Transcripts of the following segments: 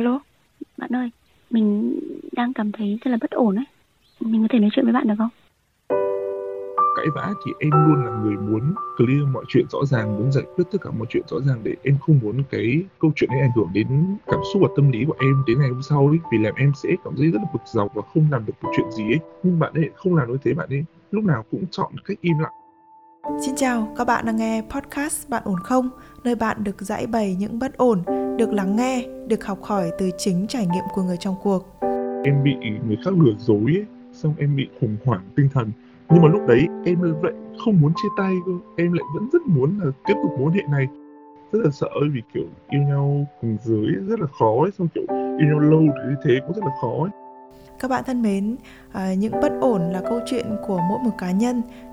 Alo, bạn ơi, mình đang cảm thấy rất là bất ổn ấy. Mình có thể nói chuyện với bạn được không? cãi vã thì em luôn là người muốn clear mọi chuyện rõ ràng muốn giải quyết tất cả mọi chuyện rõ ràng để em không muốn cái câu chuyện ấy ảnh hưởng đến cảm xúc và tâm lý của em đến ngày hôm sau ấy vì làm em sẽ cảm thấy rất là bực dọc và không làm được một chuyện gì ấy nhưng bạn ấy không làm như thế bạn ấy lúc nào cũng chọn cách im lặng Xin chào, các bạn đang nghe podcast Bạn ổn không? Nơi bạn được giải bày những bất ổn, được lắng nghe, được học hỏi từ chính trải nghiệm của người trong cuộc. em bị người khác lừa dối ấy xong em bị khủng hoảng tinh thần. Nhưng mà lúc đấy em lại không muốn chia tay cơ. Em lại vẫn rất muốn là tiếp tục mối hệ này. Rất là sợ vì kiểu yêu nhau cùng giới rất là khó ấy. Xong kiểu yêu nhau lâu thì như thế cũng rất là khó ấy. Các bạn thân mến, à, những bất ổn là câu chuyện của mỗi một cá nhân,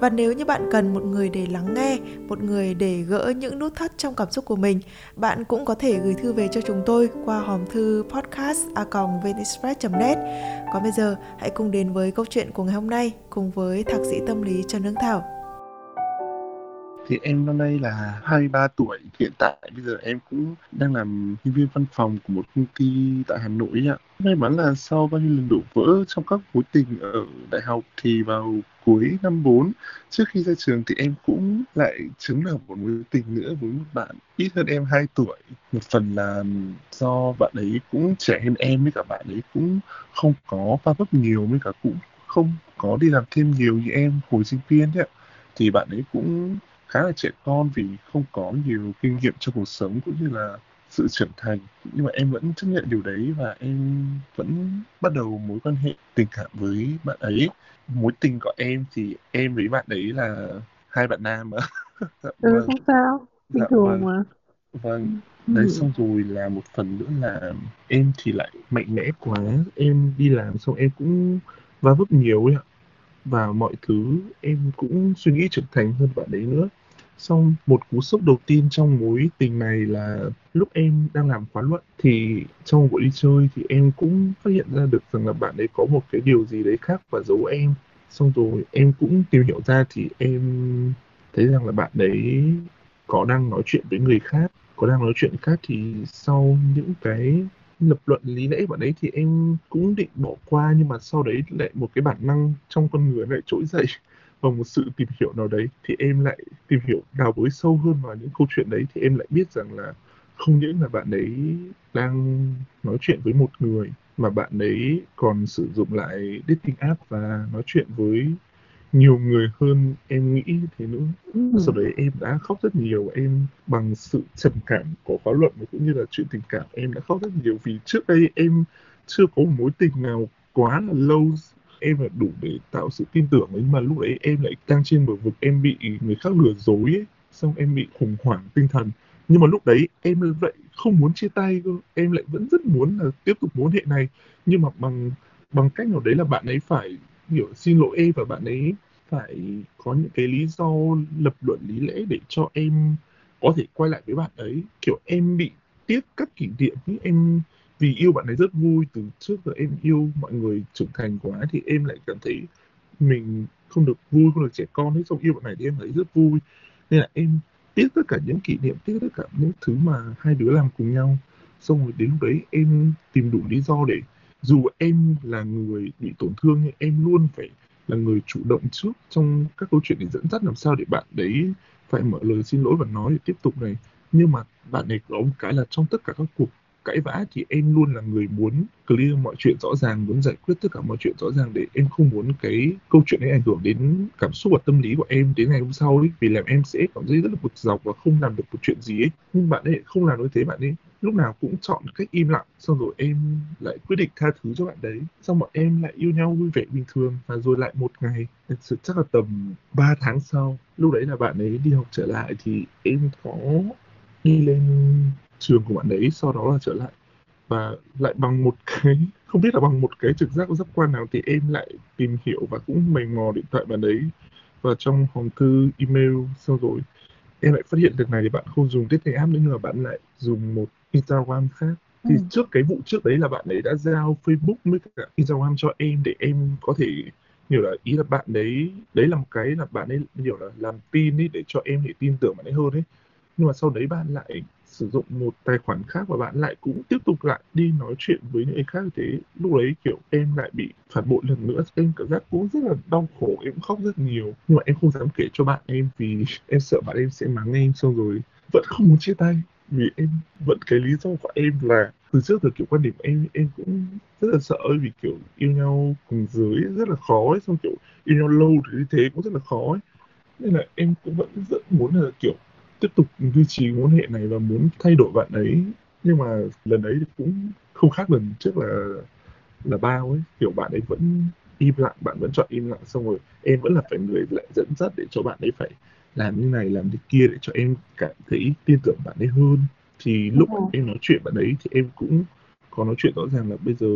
Và nếu như bạn cần một người để lắng nghe, một người để gỡ những nút thắt trong cảm xúc của mình, bạn cũng có thể gửi thư về cho chúng tôi qua hòm thư podcast.vnexpress.net. Còn bây giờ, hãy cùng đến với câu chuyện của ngày hôm nay cùng với thạc sĩ tâm lý Trần Hương Thảo. Thì em năm nay là 23 tuổi, hiện tại bây giờ em cũng đang làm nhân viên văn phòng của một công ty tại Hà Nội ạ. May mắn là sau bao nhiêu lần đổ vỡ trong các mối tình ở đại học thì vào cuối năm 4 trước khi ra trường thì em cũng lại chứng được một mối tình nữa với một bạn ít hơn em 2 tuổi. Một phần là do bạn ấy cũng trẻ hơn em với cả bạn ấy cũng không có va vấp nhiều với cả cũng không có đi làm thêm nhiều như em hồi sinh viên đấy ạ. Thì bạn ấy cũng khá là trẻ con vì không có nhiều kinh nghiệm trong cuộc sống cũng như là sự trưởng thành. Nhưng mà em vẫn chấp nhận điều đấy và em vẫn bắt đầu mối quan hệ tình cảm với bạn ấy. Mối tình của em thì em với bạn ấy là hai bạn nam mà. Dạ Ừ, vâng. không sao, bình dạ thường vâng. mà. vâng. Đấy Ừ. xong rồi là một phần nữa là em thì lại mạnh mẽ quá. Em đi làm xong em cũng va vấp nhiều ấy ạ. Và mọi thứ em cũng suy nghĩ trưởng thành hơn bạn ấy nữa xong một cú sốc đầu tiên trong mối tình này là lúc em đang làm khóa luận, thì trong một buổi đi chơi thì em cũng phát hiện ra được rằng là bạn ấy có một cái điều gì đấy khác và giấu em. Xong rồi em cũng tìm hiểu ra thì em thấy rằng là bạn đấy có đang nói chuyện với người khác, có đang nói chuyện khác thì sau những cái lập luận lý lẽ bạn ấy thì em cũng định bỏ qua, nhưng mà sau đấy lại một cái bản năng trong con người lại trỗi dậy và một sự tìm hiểu nào đấy thì em lại tìm hiểu đào bới sâu hơn vào những câu chuyện đấy thì em lại biết rằng là không những là bạn ấy đang nói chuyện với một người mà bạn ấy còn sử dụng lại dating app và nói chuyện với nhiều người hơn em nghĩ thế nữa Ừ. sau đấy em đã khóc rất nhiều em bằng sự trầm cảm của khóa luận và cũng như là chuyện tình cảm em đã khóc rất nhiều vì trước đây em chưa có một mối tình nào quá là lâu em là đủ để tạo sự tin tưởng ấy, mà lúc đấy em lại đang trên bờ vực, em bị người khác lừa dối ấy, xong em bị khủng hoảng tinh thần. Nhưng mà lúc đấy em lại không muốn chia tay cơ, em lại vẫn rất muốn là tiếp tục mối hệ này. Nhưng mà bằng bằng cách nào đấy là bạn ấy phải hiểu xin lỗi em và bạn ấy phải có những cái lý do lập luận, lý lẽ để cho em có thể quay lại với bạn ấy. Kiểu, em bị tiếc các kỷ niệm ấy, em vì yêu bạn ấy rất vui. Từ trước giờ em yêu mọi người trưởng thành quá thì em lại cảm thấy mình không được vui, không được trẻ con hết xong yêu bạn này thì em thấy rất vui. Nên là em tiếc tất cả những kỷ niệm, tiếc tất cả những thứ mà hai đứa làm cùng nhau. Xong rồi đến lúc đấy em tìm đủ lý do để, dù em là người bị tổn thương nhưng em luôn phải là người chủ động trước trong các câu chuyện để dẫn dắt làm sao để bạn đấy phải mở lời xin lỗi và nói để tiếp tục này. Nhưng mà bạn này có một cái là trong tất cả các cuộc cãi vã thì em luôn là người muốn clear mọi chuyện rõ ràng, muốn giải quyết tất cả mọi chuyện rõ ràng để em không muốn cái câu chuyện ấy ảnh hưởng đến cảm xúc và tâm lý của em đến ngày hôm sau ấy. Vì làm em sẽ cảm thấy rất là bực dọc và không làm được một chuyện gì ấy. Nhưng bạn ấy không làm như thế, bạn ấy lúc nào cũng chọn cách im lặng, xong rồi em lại quyết định tha thứ cho bạn đấy. Xong bọn em lại yêu nhau vui vẻ bình thường và rồi lại một ngày, thật sự chắc là tầm 3 tháng sau, lúc đấy là bạn ấy đi học trở lại thì em có đi lên trường của bạn ấy sau đó là trở lại. Và lại bằng một cái không biết là bằng một cái trực giác giác quan nào thì em lại tìm hiểu và cũng mày mò điện thoại bạn ấy vào trong hòm thư email xong rồi. Em lại phát hiện được này thì bạn không dùng tiếp app nữa nhưng mà bạn lại dùng một Instagram khác. Thì ừ. trước cái vụ trước đấy là bạn ấy đã giao Facebook với cả Instagram cho em để em có thể hiểu là ý là bạn đấy đấy là một cái là bạn ấy hiểu là làm tin ấy để cho em để tin tưởng bạn ấy hơn ấy. Nhưng mà sau đấy bạn lại sử dụng một tài khoản khác và bạn lại cũng tiếp tục lại đi nói chuyện với những người khác thế. Lúc đấy, kiểu, em lại bị phản bội lần nữa. Em cảm giác cũng rất là đau khổ, em khóc rất nhiều. Nhưng mà em không dám kể cho bạn em vì em sợ bạn em sẽ mắng em xong rồi vẫn không muốn chia tay. Vì em vẫn, cái lý do của em là từ trước từ kiểu, quan điểm em em cũng rất là sợ, vì, kiểu, yêu nhau cùng giới rất là khó ấy. Xong, kiểu, yêu nhau lâu thì như thế cũng rất là khó ấy. Nên là em cũng vẫn rất muốn là, kiểu tiếp tục duy trì mối hệ này và muốn thay đổi bạn ấy. Nhưng mà lần ấy thì cũng không khác lần trước là là bao ấy. Kiểu bạn ấy vẫn im lặng bạn vẫn chọn im lặng xong rồi em vẫn là phải người lại dẫn dắt để cho bạn ấy phải làm như này làm như kia để cho em cảm thấy tin tưởng bạn ấy hơn. Thì lúc em nói chuyện bạn ấy thì em cũng có nói chuyện rõ ràng là bây giờ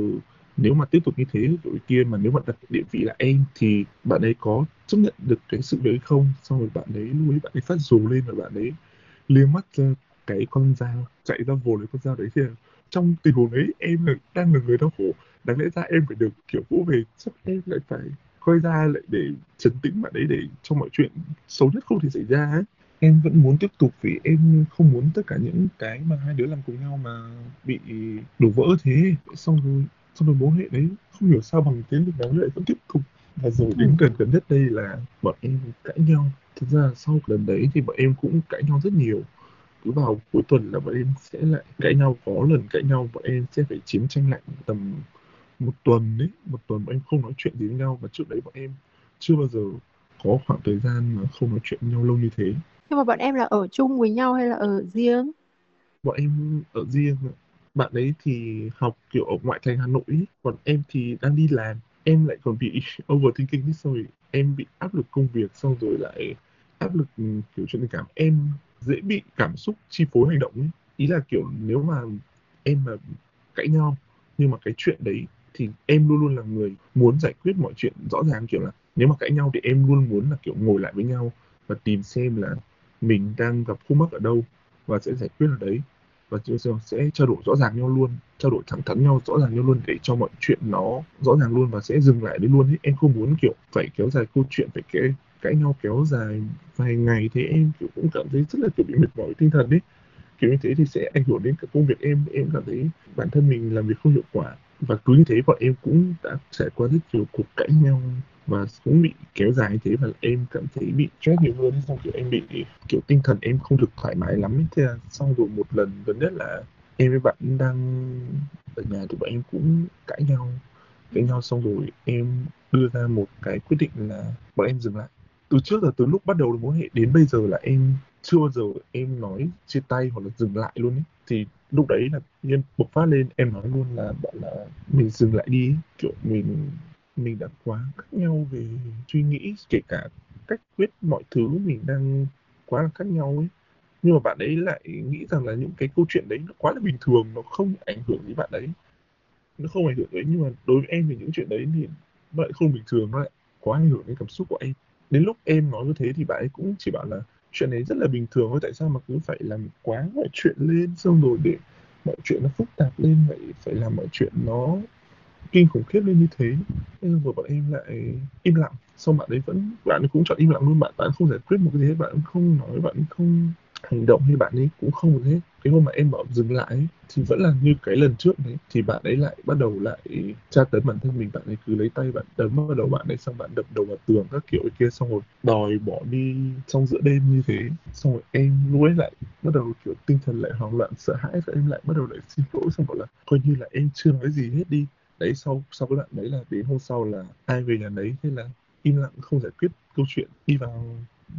nếu mà tiếp tục như thế, đội kia mà nếu mà đặt địa vị là em, thì bạn ấy có chấp nhận được cái sự việc hay không? Xong rồi bạn ấy, lúc ấy bạn ấy phát dù lên và bạn ấy liếc mắt ra cái con dao, chạy ra vồ lấy con dao đấy. Thì trong tình huống ấy em là, đang là người đau khổ. Đáng lẽ ra em phải được kiểu vũ về, chắc em lại phải quay ra lại để chấn tĩnh bạn ấy để cho mọi chuyện xấu nhất không thể xảy ra ấy. Em vẫn muốn tiếp tục vì em không muốn tất cả những cái mà hai đứa làm cùng nhau mà bị đổ vỡ thế. Xong rồi xong rồi bố hệ đấy không hiểu sao bằng tiếng được đó lại vẫn tiếp tục. Và rồi đến gần gần nhất đây là bọn em cãi nhau. Thực ra sau lần đấy thì bọn em cũng cãi nhau rất nhiều. Cứ vào cuối tuần là bọn em sẽ lại cãi nhau có lần cãi nhau bọn em sẽ phải chiến tranh lạnh tầm một tuần đấy. Một tuần bọn em không nói chuyện gì với nhau và trước đấy bọn em chưa bao giờ có khoảng thời gian mà không nói chuyện với nhau lâu như thế. Nhưng mà bọn em là ở chung với nhau hay là ở riêng? Bọn em ở riêng bạn ấy thì học, kiểu, ở ngoại thành Hà Nội còn em thì đang đi làm. Em lại còn bị overthinking xong rồi em bị áp lực công việc, xong rồi lại áp lực ừ, kiểu, chuyện tình cảm. Em dễ bị cảm xúc chi phối hành động ấy. ý là, kiểu, nếu mà em mà cãi nhau, nhưng mà cái chuyện đấy thì em luôn luôn là người muốn giải quyết mọi chuyện rõ ràng. Kiểu là nếu mà cãi nhau thì em luôn muốn là, kiểu, ngồi lại với nhau và tìm xem là mình đang gặp khúc mắc ở đâu và sẽ giải quyết ở đấy và sẽ trao đổi rõ ràng nhau luôn, trao đổi thẳng thắn nhau, rõ ràng nhau luôn để cho mọi chuyện nó rõ ràng luôn và sẽ dừng lại đấy luôn ấy. em không muốn, kiểu, phải kéo dài câu chuyện, phải kể cãi nhau kéo dài vài ngày thế em, kiểu, cũng cảm thấy rất là, kiểu, bị mệt mỏi tinh thần đấy kiểu như thế thì sẽ ảnh hưởng đến cả công việc em. Em cảm thấy bản thân mình làm việc không hiệu quả. Và cứ như thế bọn em cũng đã trải qua rất nhiều cuộc cãi nhau và cũng bị kéo dài như thế và em cảm thấy bị stress nhiều hơn xong kiểu em bị, kiểu tinh thần em không được thoải mái lắm thế là xong rồi một lần, gần nhất là em với bạn đang ở nhà thì bọn em cũng cãi nhau. Cãi nhau xong rồi em đưa ra một cái quyết định là bọn em dừng lại. Từ trước là từ lúc bắt đầu mối hệ đến bây giờ là em chưa bao giờ em nói chia tay hoặc là dừng lại luôn ấy. Thì lúc đấy là nhân bộc phát lên, em nói luôn là bạn là, mình dừng lại đi kiểu mình mình đã quá khác nhau về suy nghĩ, kể cả cách quyết mọi thứ mình đang quá là khác nhau ấy. Nhưng mà bạn ấy lại nghĩ rằng là những cái câu chuyện đấy nó quá là bình thường, nó không ảnh hưởng đến bạn ấy. Nó không ảnh hưởng đấy nhưng mà đối với em thì những chuyện đấy thì nó lại không bình thường, nó lại quá ảnh hưởng đến cảm xúc của em. Đến lúc em nói như thế thì bạn ấy cũng chỉ bảo là chuyện đấy rất là bình thường thôi, tại sao mà cứ phải làm quá mọi chuyện lên, xong rồi để mọi chuyện nó phức tạp lên vậy phải làm mọi chuyện nó kinh khủng khiếp lên như thế. Nhưng rồi bọn em lại im lặng. Xong bạn ấy vẫn bạn ấy cũng chọn im lặng luôn. Bạn bạn không giải quyết một cái gì hết. Bạn không nói bạn không hành động hay bạn ấy cũng không hết. Cái hôm mà em bảo dừng lại ấy, thì vẫn là như cái lần trước đấy. Thì bạn ấy lại bắt đầu lại tra tấn bản thân mình. Bạn ấy cứ lấy tay bạn đấm vào đầu bạn ấy xong bạn đập đầu vào tường các kiểu kia xong rồi đòi bỏ đi trong giữa đêm như thế. Xong rồi em lúc ấy lại bắt đầu kiểu tinh thần lại hoảng loạn sợ hãi và em lại bắt đầu lại xin lỗi. Xong bảo là coi như là em chưa nói gì hết đi đấy, sau sau cái đoạn đấy là đến hôm sau là ai về nhà đấy thế là im lặng, không giải quyết câu chuyện, đi vào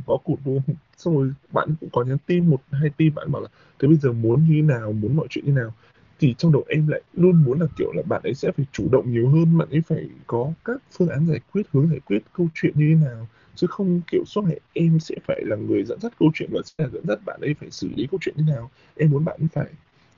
gõ cụt luôn. Xong rồi bạn cũng có nhắn tin, một, hai tin, bạn bảo là, thế bây giờ muốn như thế nào, muốn mọi chuyện như nào? Thì trong đầu em lại luôn muốn là, kiểu là, bạn ấy sẽ phải chủ động nhiều hơn, bạn ấy phải có các phương án giải quyết, hướng giải quyết câu chuyện như thế nào. Chứ không, kiểu, suốt ngày em sẽ phải là người dẫn dắt câu chuyện và sẽ dẫn dắt bạn ấy phải xử lý câu chuyện như nào. Em muốn bạn phải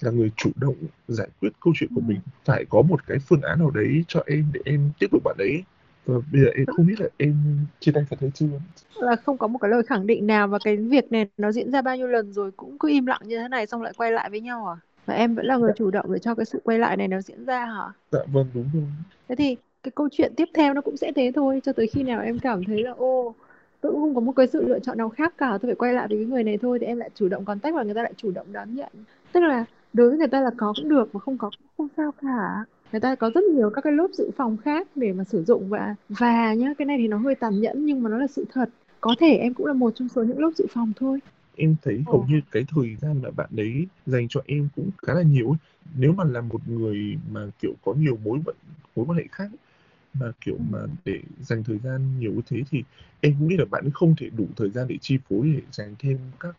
là người chủ động giải quyết câu chuyện của mình. Phải có một cái phương án nào đấy cho em để em tiếp tục bạn ấy. Và bây giờ em không biết là em chia tay thật hay chưa. Là không có một cái lời khẳng định nào và cái việc này nó diễn ra bao nhiêu lần rồi cũng cứ im lặng như thế này xong lại quay lại với nhau à? Và em vẫn là người chủ động để cho cái sự quay lại này nó diễn ra hả? Dạ vâng đúng rồi. Thế thì cái câu chuyện tiếp theo nó cũng sẽ thế thôi cho tới khi nào em cảm thấy là ô tôi cũng không có một cái sự lựa chọn nào khác cả tôi phải quay lại với cái người này thôi thì em lại chủ động contact và người ta lại chủ động đón nhận. Tức là đối với người ta là có cũng được mà không có cũng không sao cả người ta có rất nhiều các cái lớp dự phòng khác để mà sử dụng và và nhá cái này thì nó hơi tàn nhẫn nhưng mà nó là sự thật có thể em cũng là một trong số những lớp dự phòng thôi em thấy hầu Ồ. như cái thời gian mà bạn ấy dành cho em cũng khá là nhiều ấy. Nếu mà là một người mà kiểu có nhiều mối bận mối quan hệ khác ấy, mà kiểu mà để dành thời gian nhiều như thế thì em cũng nghĩ là bạn ấy không thể đủ thời gian để chi phối để dành thêm các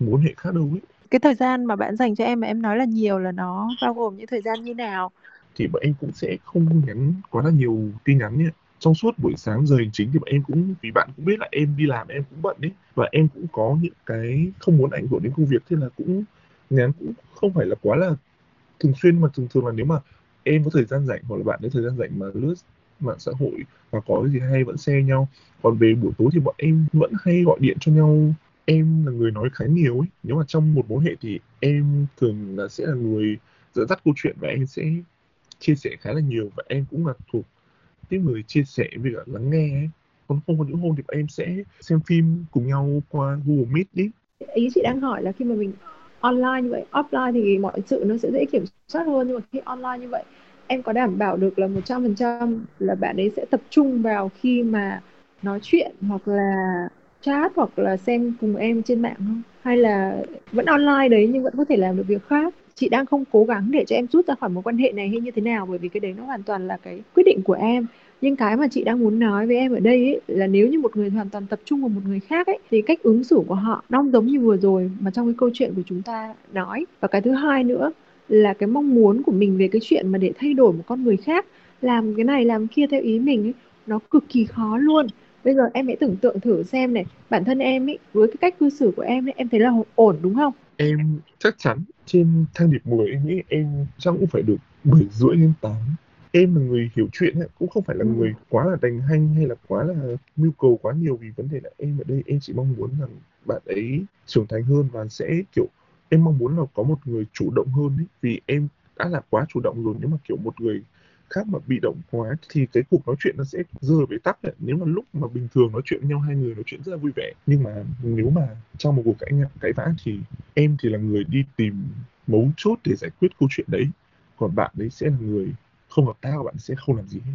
mối quan hệ khác đâu ấy cái thời gian mà bạn dành cho em mà em nói là nhiều là nó bao gồm những thời gian như nào Thì bọn em cũng sẽ không nhắn quá là nhiều tin nhắn nhé. Trong suốt buổi sáng giờ hành chính thì bọn em cũng, vì bạn cũng biết là em đi làm em cũng bận đấy và em cũng có những cái không muốn ảnh hưởng đến công việc, thế là cũng nhắn cũng không phải là quá là thường xuyên, mà thường thường là nếu mà em có thời gian rảnh hoặc là bạn có thời gian rảnh mà lướt mạng xã hội và có cái gì hay vẫn share nhau còn về buổi tối thì bọn em vẫn hay gọi điện cho nhau em là người nói khá nhiều ấy. Nếu mà trong một mối hệ thì em thường là sẽ là người dẫn dắt câu chuyện và em sẽ chia sẻ khá là nhiều và em cũng là thuộc tiếp người chia sẻ với cả lắng nghe ấy. Còn không có những hôm thì em sẽ xem phim cùng nhau qua Google Meet đi. Ý chị đang hỏi là khi mà mình online như vậy, offline thì mọi sự nó sẽ dễ kiểm soát hơn. Nhưng mà khi online như vậy, em có đảm bảo được là 100% là bạn ấy sẽ tập trung vào khi mà nói chuyện hoặc là chat hoặc là xem cùng em trên mạng không? Hay là vẫn online đấy nhưng vẫn có thể làm được việc khác? Chị đang không cố gắng để cho em rút ra khỏi mối quan hệ này hay như thế nào? Bởi vì cái đấy nó hoàn toàn là cái quyết định của em. Nhưng cái mà chị đang muốn nói với em ở đây ấy, là nếu như một người hoàn toàn tập trung vào một người khác ấy, thì cách ứng xử của họ nó không giống như vừa rồi mà trong cái câu chuyện của chúng ta nói. Và cái thứ hai nữa là cái mong muốn của mình về cái chuyện mà để thay đổi một con người khác làm cái này làm kia theo ý mình ấy, nó cực kỳ khó luôn bây giờ em hãy tưởng tượng thử xem này bản thân em ấy với cái cách cư xử của em ấy em thấy là ổn đúng không em chắc chắn trên thang điểm 10 em nghĩ em chắc cũng phải được 7 rưỡi đến 8 em là người hiểu chuyện ấy, cũng không phải là Ừ. người quá là đành hanh hay là quá là mưu cầu quá nhiều vì vấn đề là em ở đây em chỉ mong muốn rằng bạn ấy trưởng thành hơn và sẽ kiểu em mong muốn là có một người chủ động hơn ấy vì em đã là quá chủ động rồi nếu mà kiểu một người khác mà bị động quá thì cái cuộc nói chuyện nó sẽ rơi về tắc ấy. nếu mà lúc mà bình thường nói chuyện với nhau hai người nói chuyện rất là vui vẻ nhưng mà nếu mà trong một cuộc cãi nhau cãi vã thì em thì là người đi tìm mấu chốt để giải quyết câu chuyện đấy còn bạn đấy sẽ là người không hợp tác bạn sẽ không làm gì hết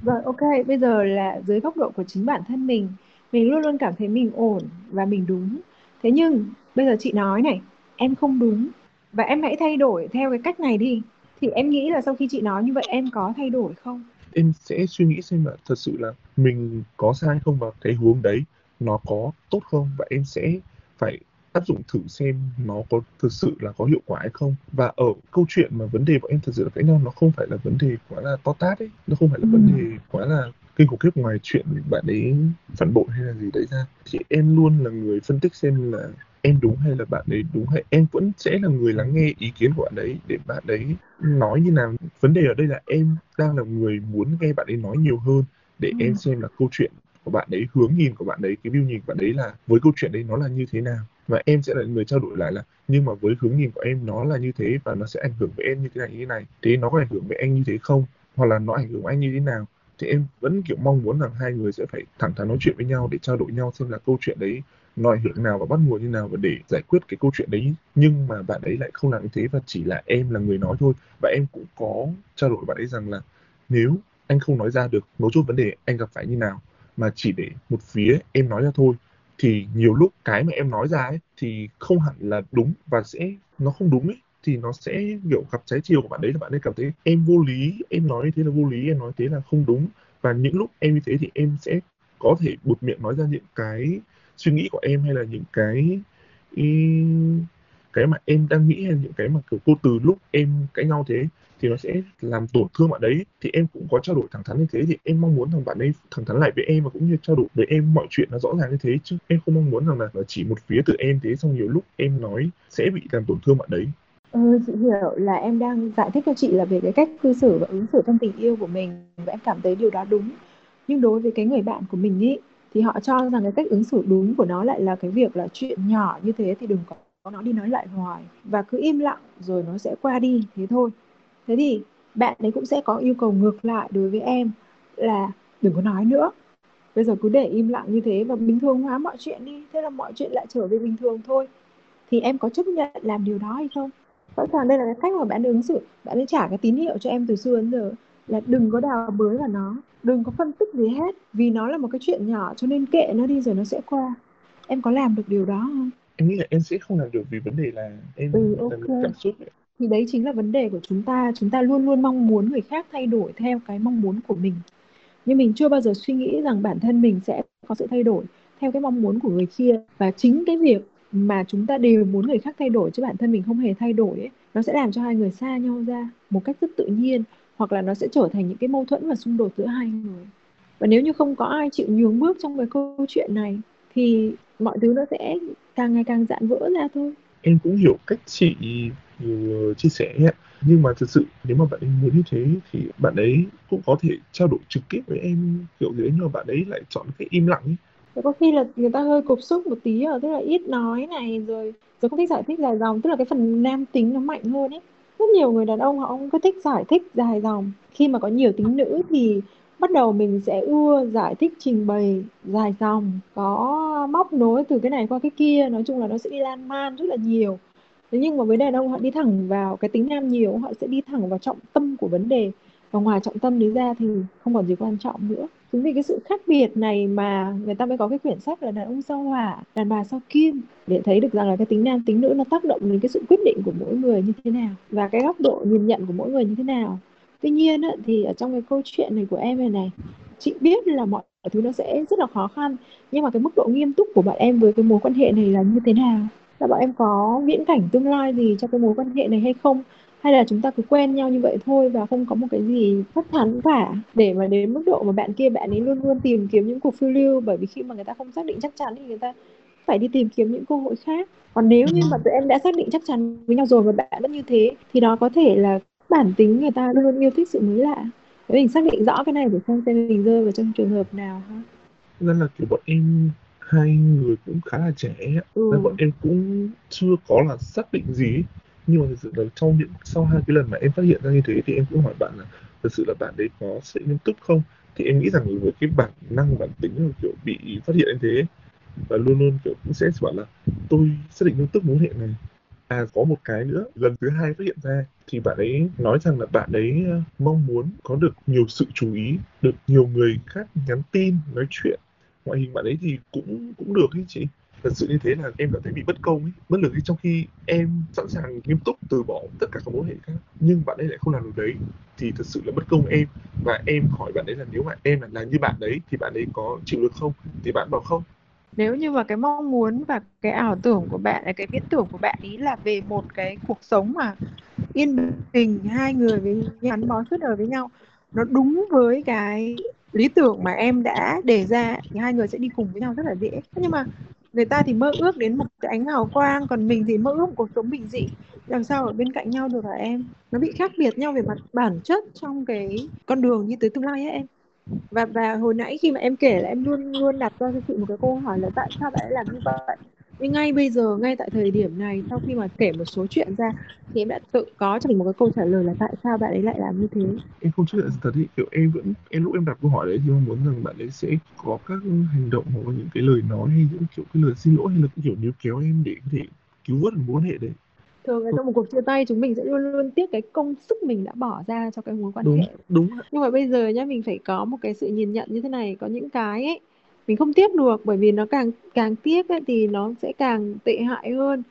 Rồi ok, bây giờ là dưới góc độ của chính bản thân mình, mình luôn luôn cảm thấy mình ổn và mình đúng. Thế nhưng bây giờ chị nói này, em không đúng và em hãy thay đổi theo cái cách này đi. Thì em nghĩ là sau khi chị nói như vậy em có thay đổi không? em sẽ suy nghĩ xem là thật sự là mình có sai không và cái hướng đấy nó có tốt không và em sẽ phải áp dụng thử xem nó có thực sự là có hiệu quả hay không và ở câu chuyện mà vấn đề bọn em thật sự là cãi nhau nó không phải là vấn đề quá là to tát ấy nó không phải là Ừ. vấn đề quá là kinh khủng khiếp ngoài chuyện bạn ấy phản bội hay là gì đấy ra thì em luôn là người phân tích xem là em đúng hay là bạn ấy đúng hay em vẫn sẽ là người lắng nghe ý kiến của bạn ấy để bạn ấy nói như nào? Vấn đề ở đây là em đang là người muốn nghe bạn ấy nói nhiều hơn để Ừ. em xem là câu chuyện của bạn ấy hướng nhìn của bạn ấy cái view nhìn của bạn ấy là với câu chuyện đấy nó là như thế nào? Và em sẽ là người trao đổi lại là nhưng mà với hướng nhìn của em nó là như thế và nó sẽ ảnh hưởng với em như thế này như thế này. Thế nó có ảnh hưởng với anh như thế không? Hoặc là nó ảnh hưởng với anh như thế nào thì em vẫn, kiểu, mong muốn rằng hai người sẽ phải thẳng thắn nói chuyện với nhau để trao đổi nhau xem là câu chuyện đấy nó ảnh hưởng nào và bắt nguồn như nào và để giải quyết cái câu chuyện đấy. Nhưng mà bạn ấy lại không làm như thế và chỉ là em là người nói thôi. Và em cũng có trao đổi với bạn ấy rằng là nếu anh không nói ra được, mấu chốt vấn đề anh gặp phải như nào mà chỉ để một phía em nói ra thôi, thì nhiều lúc cái mà em nói ra ấy thì không hẳn là đúng và sẽ, nó không đúng ấy thì nó sẽ kiểu gặp trái chiều của bạn đấy là bạn ấy cảm thấy em vô lý em nói như thế là vô lý em nói thế là không đúng. Và những lúc em như thế thì em sẽ có thể buột miệng nói ra những cái suy nghĩ của em hay là những cái ý, cái mà em đang nghĩ hay là những cái mà kiểu cô từ lúc em cãi nhau thế thì nó sẽ làm tổn thương bạn đấy. Thì em cũng có trao đổi thẳng thắn như thế thì em mong muốn rằng bạn ấy thẳng thắn lại với em và cũng như trao đổi với em mọi chuyện nó rõ ràng như thế chứ em không mong muốn rằng là chỉ một phía từ em thế xong nhiều lúc em nói sẽ bị làm tổn thương bạn đấy. Ừ, chị hiểu là em đang giải thích cho chị là về cái cách cư xử và ứng xử trong tình yêu của mình và em cảm thấy điều đó đúng. nhưng đối với cái người bạn của mình ý thì họ cho rằng cái cách ứng xử đúng của nó lại là cái việc là chuyện nhỏ như thế thì đừng có nó đi nói lại hoài và cứ im lặng rồi nó sẽ qua đi thế thôi. Thế thì bạn ấy cũng sẽ có yêu cầu ngược lại đối với em là đừng có nói nữa. Bây giờ cứ để im lặng như thế và bình thường hóa mọi chuyện đi thế là mọi chuyện lại trở về bình thường thôi. Thì em có chấp nhận làm điều đó hay không? Rõ ràng đây là cái cách mà bạn ứng xử. Bạn ấy trả cái tín hiệu cho em từ xưa đến giờ là đừng có đào bới vào nó đừng có phân tích gì hết vì nó là một cái chuyện nhỏ cho nên kệ nó đi rồi nó sẽ qua. Em có làm được điều đó không? Em nghĩ là em sẽ không làm được vì vấn đề là em ừ, là okay. cảm xúc ấy. thì đấy chính là vấn đề của chúng ta. Chúng ta luôn luôn mong muốn người khác thay đổi theo cái mong muốn của mình. Nhưng mình chưa bao giờ suy nghĩ rằng bản thân mình sẽ có sự thay đổi theo cái mong muốn của người kia. Và chính cái việc mà chúng ta đều muốn người khác thay đổi chứ bản thân mình không hề thay đổi ấy, nó sẽ làm cho hai người xa nhau ra một cách rất tự nhiên, hoặc là nó sẽ trở thành những cái mâu thuẫn và xung đột giữa hai người. Và nếu như không có ai chịu nhường bước trong cái câu chuyện này, thì mọi thứ nó sẽ càng ngày càng dạn vỡ ra thôi. Em cũng hiểu cách chị vừa chia sẻ ấy. nhưng mà thật sự nếu mà bạn ấy muốn như thế thì bạn ấy cũng có thể trao đổi trực tiếp với em, kiểu gì đấy, nhưng mà bạn ấy lại chọn cái im lặng ấy có khi là người ta hơi cục xúc một tí ở tức là ít nói này, rồi rồi không thích giải thích dài dòng, tức là cái phần nam tính nó mạnh hơn ấy. Rất nhiều người đàn ông họ không có thích giải thích dài dòng. Khi mà có nhiều tính nữ thì bắt đầu mình sẽ ưa giải thích trình bày dài dòng, có móc nối từ cái này qua cái kia, nói chung là nó sẽ đi lan man rất là nhiều. Thế nhưng mà với đàn ông họ đi thẳng vào cái tính nam nhiều, họ sẽ đi thẳng vào trọng tâm của vấn đề. Và ngoài trọng tâm đấy ra thì không còn gì quan trọng nữa chính vì cái sự khác biệt này mà người ta mới có cái quyển sách là đàn ông sao hỏa, đàn bà sao kim. Để thấy được rằng là cái tính nam, tính nữ nó tác động đến cái sự quyết định của mỗi người như thế nào và cái góc độ nhìn nhận của mỗi người như thế nào. Tuy nhiên thì ở trong cái câu chuyện này của em này này, chị biết là mọi thứ nó sẽ rất là khó khăn, nhưng mà cái mức độ nghiêm túc của bạn em với cái mối quan hệ này là như thế nào? Là bọn em có viễn cảnh tương lai gì cho cái mối quan hệ này hay không? Hay là chúng ta cứ quen nhau như vậy thôi và không có một cái gì chắc chắn cả? Để mà đến mức độ mà bạn kia bạn ấy luôn luôn tìm kiếm những cuộc phiêu lưu bởi vì khi mà người ta không xác định chắc chắn thì người ta phải đi tìm kiếm những cơ hội khác. Còn nếu như mà tụi em đã xác định chắc chắn với nhau rồi mà bạn vẫn như thế thì đó có thể là bản tính người ta luôn luôn yêu thích sự mới lạ. Để mình xác định rõ cái này để xem xem mình rơi vào trong trường hợp nào ha? Nên là kiểu bọn em hai người cũng khá là trẻ ừ. nên bọn em cũng chưa có là xác định gì nhưng mà thực sự là trong những, sau hai cái lần mà em phát hiện ra như thế thì em cũng hỏi bạn là thực sự là bạn đấy có sự nghiêm túc không? Thì em nghĩ rằng với cái bản năng, bản tính là kiểu, bị phát hiện như thế, và luôn luôn, kiểu, cũng sẽ bảo là, tôi xác định nghiêm túc mối hệ này à có một cái nữa, lần thứ hai phát hiện ra. Thì bạn ấy nói rằng là bạn ấy ờ, mong muốn có được nhiều sự chú ý, được nhiều người khác nhắn tin, nói chuyện. Ngoại hình bạn ấy thì cũng cũng được ấy chị thật sự như thế là em cảm thấy bị bất công ấy. Bất lực trong khi em sẵn sàng nghiêm túc từ bỏ tất cả các mối hệ khác. Nhưng bạn ấy lại không làm được đấy. Thì thật sự là bất công em. Và em hỏi bạn ấy là nếu mà em là, là như bạn đấy thì bạn ấy có chịu được không? Thì bạn bảo không. Nếu như mà cái mong muốn và cái ảo tưởng của bạn là cái viễn tưởng của bạn ý là về một cái cuộc sống mà yên bình hai người với gắn bó suốt đời với nhau nó đúng với cái lý tưởng mà em đã đề ra thì hai người sẽ đi cùng với nhau rất là dễ. Nhưng mà người ta thì mơ ước đến một cái ánh hào quang, còn mình thì mơ ước một cuộc sống bình dị. Làm sao ở bên cạnh nhau được hả em? Nó bị khác biệt nhau về mặt bản chất trong cái con đường đi tới tương lai ấy em. Và và hồi nãy khi mà em kể là em luôn luôn đặt ra cho chị một cái câu hỏi là tại sao bạn lại làm như vậy? Nhưng ngay bây giờ ngay tại thời điểm này sau khi mà kể một số chuyện ra thì em đã tự có cho mình một cái câu trả lời là tại sao bạn ấy lại làm như thế? Em không chấp nhận thật thì kiểu em vẫn em lúc em đặt câu hỏi đấy thì mong muốn rằng bạn ấy sẽ có các hành động hoặc là những cái lời nói hay những kiểu cái lời xin lỗi hay là kiểu níu kéo em để có thể cứu vớt mối quan hệ đấy. Thường là trong một cuộc chia tay chúng mình sẽ luôn luôn tiếc cái công sức mình đã bỏ ra cho cái mối quan đúng, hệ đúng nhưng mà bây giờ nhá mình phải có một cái sự nhìn nhận như thế này. Có những cái ấy mình không tiếc được bởi vì nó càng càng tiếc ấy, thì nó sẽ càng tệ hại hơn.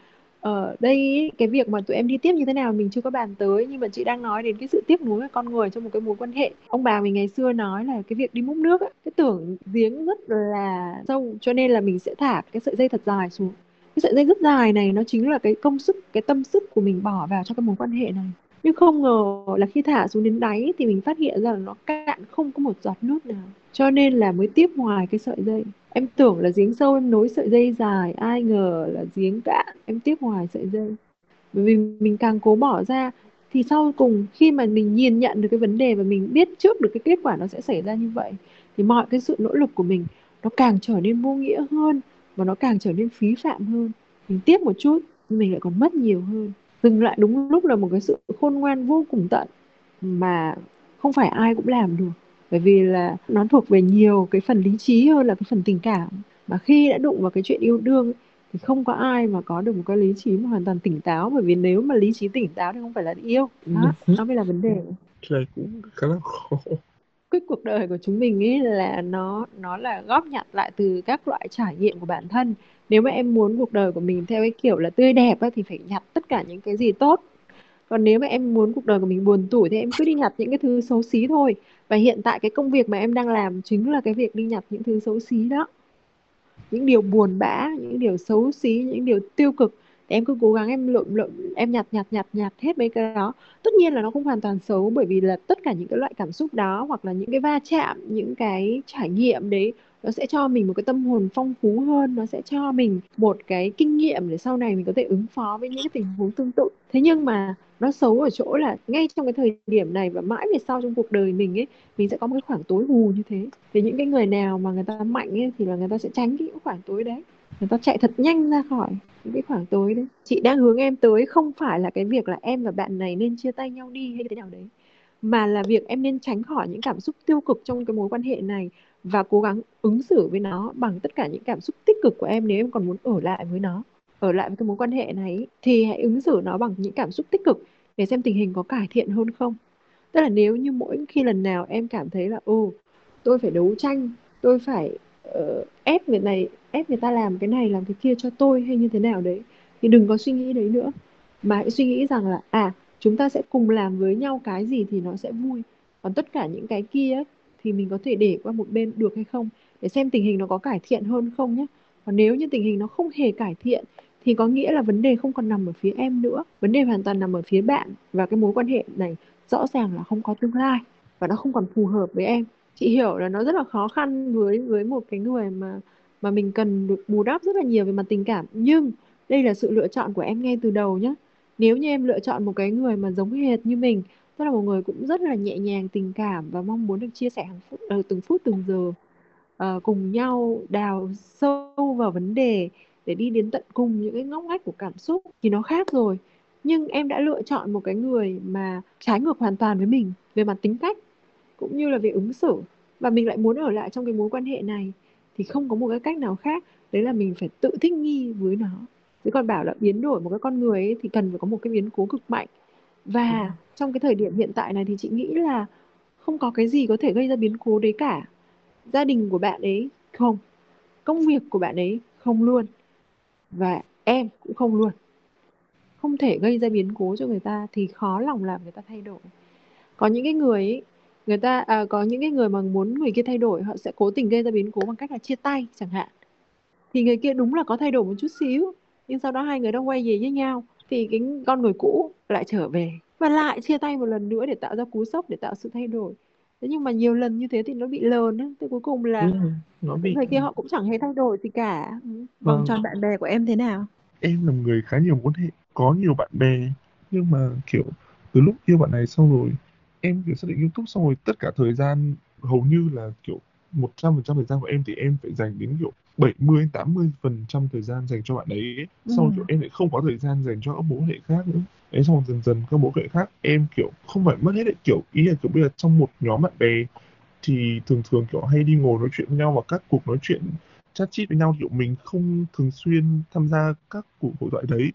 Ở đây ý, cái việc mà tụi em đi tiếp như thế nào mình chưa có bàn tới nhưng mà chị đang nói đến cái sự tiếp nuối của con người trong một cái mối quan hệ. Ông bà mình ngày xưa nói là cái việc đi múc nước ấy, cái tưởng giếng rất là sâu cho nên là mình sẽ thả cái sợi dây thật dài xuống. Cái sợi dây rất dài này nó chính là cái công sức cái tâm sức của mình bỏ vào cho cái mối quan hệ này. Nhưng không ngờ là khi thả xuống đến đáy thì mình phát hiện ra là nó cạn không có một giọt nước nào cho nên là mới tiếp ngoài cái sợi dây. Em tưởng là giếng sâu em nối sợi dây dài, ai ngờ là giếng cạn, em tiếp ngoài sợi dây. Bởi vì mình càng cố bỏ ra, thì sau cùng khi mà mình nhìn nhận được cái vấn đề và mình biết trước được cái kết quả nó sẽ xảy ra như vậy, thì mọi cái sự nỗ lực của mình nó càng trở nên vô nghĩa hơn và nó càng trở nên phí phạm hơn. Mình tiếp một chút, nhưng mình lại còn mất nhiều hơn. Dừng lại đúng lúc là một cái sự khôn ngoan vô cùng tận mà không phải ai cũng làm được bởi vì là nó thuộc về nhiều cái phần lý trí hơn là cái phần tình cảm. Mà khi đã đụng vào cái chuyện yêu đương thì không có ai mà có được một cái lý trí mà hoàn toàn tỉnh táo. Bởi vì nếu mà lý trí tỉnh táo thì không phải là yêu. Đó nó mới là vấn đề. Cái cũng khá là khó cái cuộc đời của chúng mình ấy là nó nó là góp nhặt lại từ các loại trải nghiệm của bản thân. Nếu mà em muốn cuộc đời của mình theo cái kiểu là tươi đẹp á, thì phải nhặt tất cả những cái gì tốt còn nếu mà em muốn cuộc đời của mình buồn tủi thì em cứ đi nhặt những cái thứ xấu xí thôi. Và hiện tại cái công việc mà em đang làm chính là cái việc đi nhặt những thứ xấu xí đó. Những điều buồn bã, những điều xấu xí, những điều tiêu cực. Em cứ cố gắng em lượm lượm em nhặt nhặt nhặt nhặt hết mấy cái đó. Tất nhiên là nó không hoàn toàn xấu bởi vì là tất cả những cái loại cảm xúc đó hoặc là những cái va chạm, những cái trải nghiệm đấy nó sẽ cho mình một cái tâm hồn phong phú hơn, nó sẽ cho mình một cái kinh nghiệm để sau này mình có thể ứng phó với những cái tình huống tương tự. Thế nhưng mà nó xấu ở chỗ là ngay trong cái thời điểm này và mãi về sau trong cuộc đời mình ấy, mình sẽ có một cái khoảng tối hù như thế. Thì những cái người nào mà người ta mạnh ấy, thì là người ta sẽ tránh cái khoảng tối đấy. Người ta chạy thật nhanh ra khỏi những cái khoảng tối đấy. Chị đang hướng em tới không phải là cái việc là em và bạn này nên chia tay nhau đi hay thế nào đấy mà là việc em nên tránh khỏi những cảm xúc tiêu cực trong cái mối quan hệ này và cố gắng ứng xử với nó bằng tất cả những cảm xúc tích cực của em nếu em còn muốn ở lại với nó ở lại với cái mối quan hệ này thì hãy ứng xử nó bằng những cảm xúc tích cực để xem tình hình có cải thiện hơn không. Tức là nếu như mỗi khi lần nào em cảm thấy là ồ tôi phải đấu tranh tôi phải uh, ép người này ép người ta làm cái này làm cái kia cho tôi hay như thế nào đấy thì đừng có suy nghĩ đấy nữa. Mà hãy suy nghĩ rằng là à chúng ta sẽ cùng làm với nhau cái gì thì nó sẽ vui. Còn tất cả những cái kia thì mình có thể để qua một bên được hay không? Để xem tình hình nó có cải thiện hơn không nhé còn nếu như tình hình nó không hề cải thiện, thì có nghĩa là vấn đề không còn nằm ở phía em nữa. Vấn đề hoàn toàn nằm ở phía bạn và cái mối quan hệ này rõ ràng là không có tương lai và nó không còn phù hợp với em. Chị hiểu là nó rất là khó khăn với với một cái người mà mà mình cần được bù đắp rất là nhiều về mặt tình cảm. Nhưng đây là sự lựa chọn của em ngay từ đầu nhé nếu như em lựa chọn một cái người mà giống hệt như mình tức là một người cũng rất là nhẹ nhàng tình cảm và mong muốn được chia sẻ hàng phút, uh, từng phút từng giờ uh, cùng nhau đào sâu vào vấn đề để đi đến tận cùng những cái ngóc ngách của cảm xúc thì nó khác rồi. Nhưng em đã lựa chọn một cái người mà trái ngược hoàn toàn với mình về mặt tính cách cũng như là về ứng xử và mình lại muốn ở lại trong cái mối quan hệ này thì không có một cái cách nào khác đấy là mình phải tự thích nghi với nó chứ còn bảo là biến đổi một cái con người ấy, thì cần phải có một cái biến cố cực mạnh. Và ừ. trong cái thời điểm hiện tại này thì chị nghĩ là không có cái gì có thể gây ra biến cố đấy cả. Gia đình của bạn ấy không công việc của bạn ấy không luôn và em cũng không luôn. Không thể gây ra biến cố cho người ta thì khó lòng làm người ta thay đổi. Có những cái người ấy, người ta à, có những cái người mà muốn người kia thay đổi họ sẽ cố tình gây ra biến cố bằng cách là chia tay chẳng hạn. Thì người kia đúng là có thay đổi một chút xíu nhưng sau đó hai người đang quay về với nhau thì cái con người cũ lại trở về và lại chia tay một lần nữa để tạo ra cú sốc để tạo sự thay đổi. Thế nhưng mà nhiều lần như thế thì nó bị lờn á. Thì cuối cùng là ừ, nó bị người kia họ cũng chẳng hề thay đổi gì cả. Vòng vâng. tròn bạn bè của em thế nào? Em là người khá nhiều mối hệ có nhiều bạn bè. Nhưng mà kiểu từ lúc yêu bạn này xong rồi em kiểu xác định nghiêm túc xong rồi tất cả thời gian hầu như là kiểu một trăm phần trăm thời gian của em thì em phải dành đến kiểu 70 80 phần trăm thời gian dành cho bạn ấy. Xong ừ. kiểu em lại không có thời gian dành cho các mối quan hệ khác nữa. Đấy xong dần dần các mối quan hệ khác em kiểu không phải mất hết đấy. Kiểu ý là kiểu bây giờ trong một nhóm bạn bè thì thường thường kiểu hay đi ngồi nói chuyện với nhau và các cuộc nói chuyện chat chít với nhau kiểu mình không thường xuyên tham gia các cuộc hội thoại đấy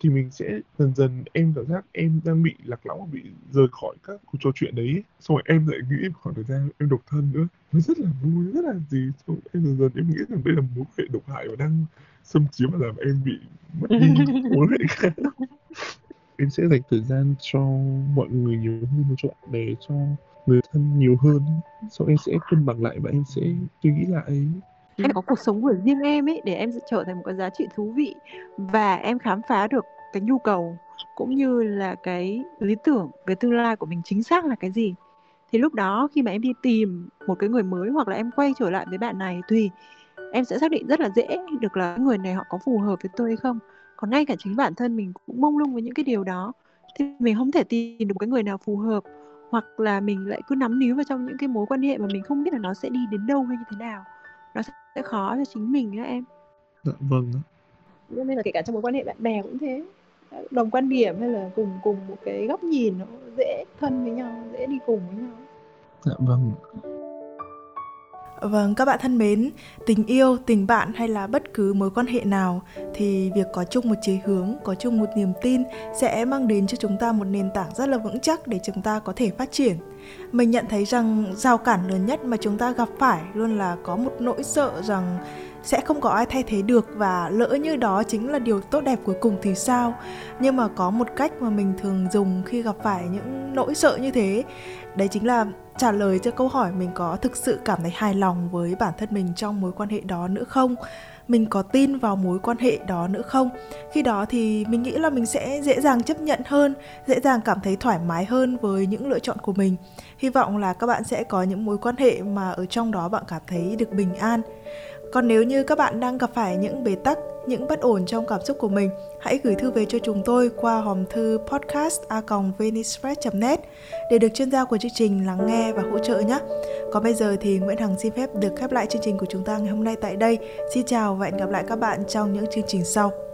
thì mình sẽ dần dần em cảm giác em đang bị lạc lõng bị rời khỏi các cuộc trò chuyện đấy. Xong rồi em lại nghĩ khoảng thời gian em độc thân nữa. Nó rất là vui rất là gì. Xong em dần dần em nghĩ rằng đây là mối hệ độc hại và đang xâm chiếm và làm em bị mất đi mối hệ khác. Em sẽ dành thời gian cho mọi người nhiều hơn cho bạn bè cho người thân nhiều hơn. Sau em sẽ cân bằng lại và em sẽ suy nghĩ lại em có cuộc sống của riêng em ấy, để em trở thành một cái giá trị thú vị và em khám phá được cái nhu cầu cũng như là cái lý tưởng về tương lai của mình chính xác là cái gì. Thì lúc đó khi mà em đi tìm một cái người mới hoặc là em quay trở lại với bạn này thì em sẽ xác định rất là dễ được là người này họ có phù hợp với tôi hay không. Còn ngay cả chính bản thân mình cũng mông lung với những cái điều đó. Thì mình không thể tìm được cái người nào phù hợp hoặc là mình lại cứ nắm níu vào trong những cái mối quan hệ mà mình không biết là nó sẽ đi đến đâu hay như thế nào. Nó sẽ khó cho chính mình á em. Dạ vâng nên là kể cả trong mối quan hệ bạn bè cũng thế. Đồng quan điểm hay là cùng cùng một cái góc nhìn nó dễ thân với nhau dễ đi cùng với nhau. Dạ vâng Vâng, các bạn thân mến, tình yêu, tình bạn hay là bất cứ mối quan hệ nào thì việc có chung một chí hướng, có chung một niềm tin sẽ mang đến cho chúng ta một nền tảng rất là vững chắc để chúng ta có thể phát triển. Mình nhận thấy rằng rào cản lớn nhất mà chúng ta gặp phải luôn là có một nỗi sợ rằng sẽ không có ai thay thế được và lỡ như đó chính là điều tốt đẹp cuối cùng thì sao? Nhưng mà có một cách mà mình thường dùng khi gặp phải những nỗi sợ như thế. Đấy chính là trả lời cho câu hỏi mình có thực sự cảm thấy hài lòng với bản thân mình trong mối quan hệ đó nữa không? Mình có tin vào mối quan hệ đó nữa không? Khi đó thì mình nghĩ là mình sẽ dễ dàng chấp nhận hơn, dễ dàng cảm thấy thoải mái hơn với những lựa chọn của mình. Hy vọng là các bạn sẽ có những mối quan hệ mà ở trong đó bạn cảm thấy được bình an còn nếu như các bạn đang gặp phải những bế tắc, những bất ổn trong cảm xúc của mình, hãy gửi thư về cho chúng tôi qua hòm thư podcast net để được chuyên gia của chương trình lắng nghe và hỗ trợ nhé. Còn bây giờ thì Nguyễn Hằng xin phép được khép lại chương trình của chúng ta ngày hôm nay tại đây. Xin chào và hẹn gặp lại các bạn trong những chương trình sau.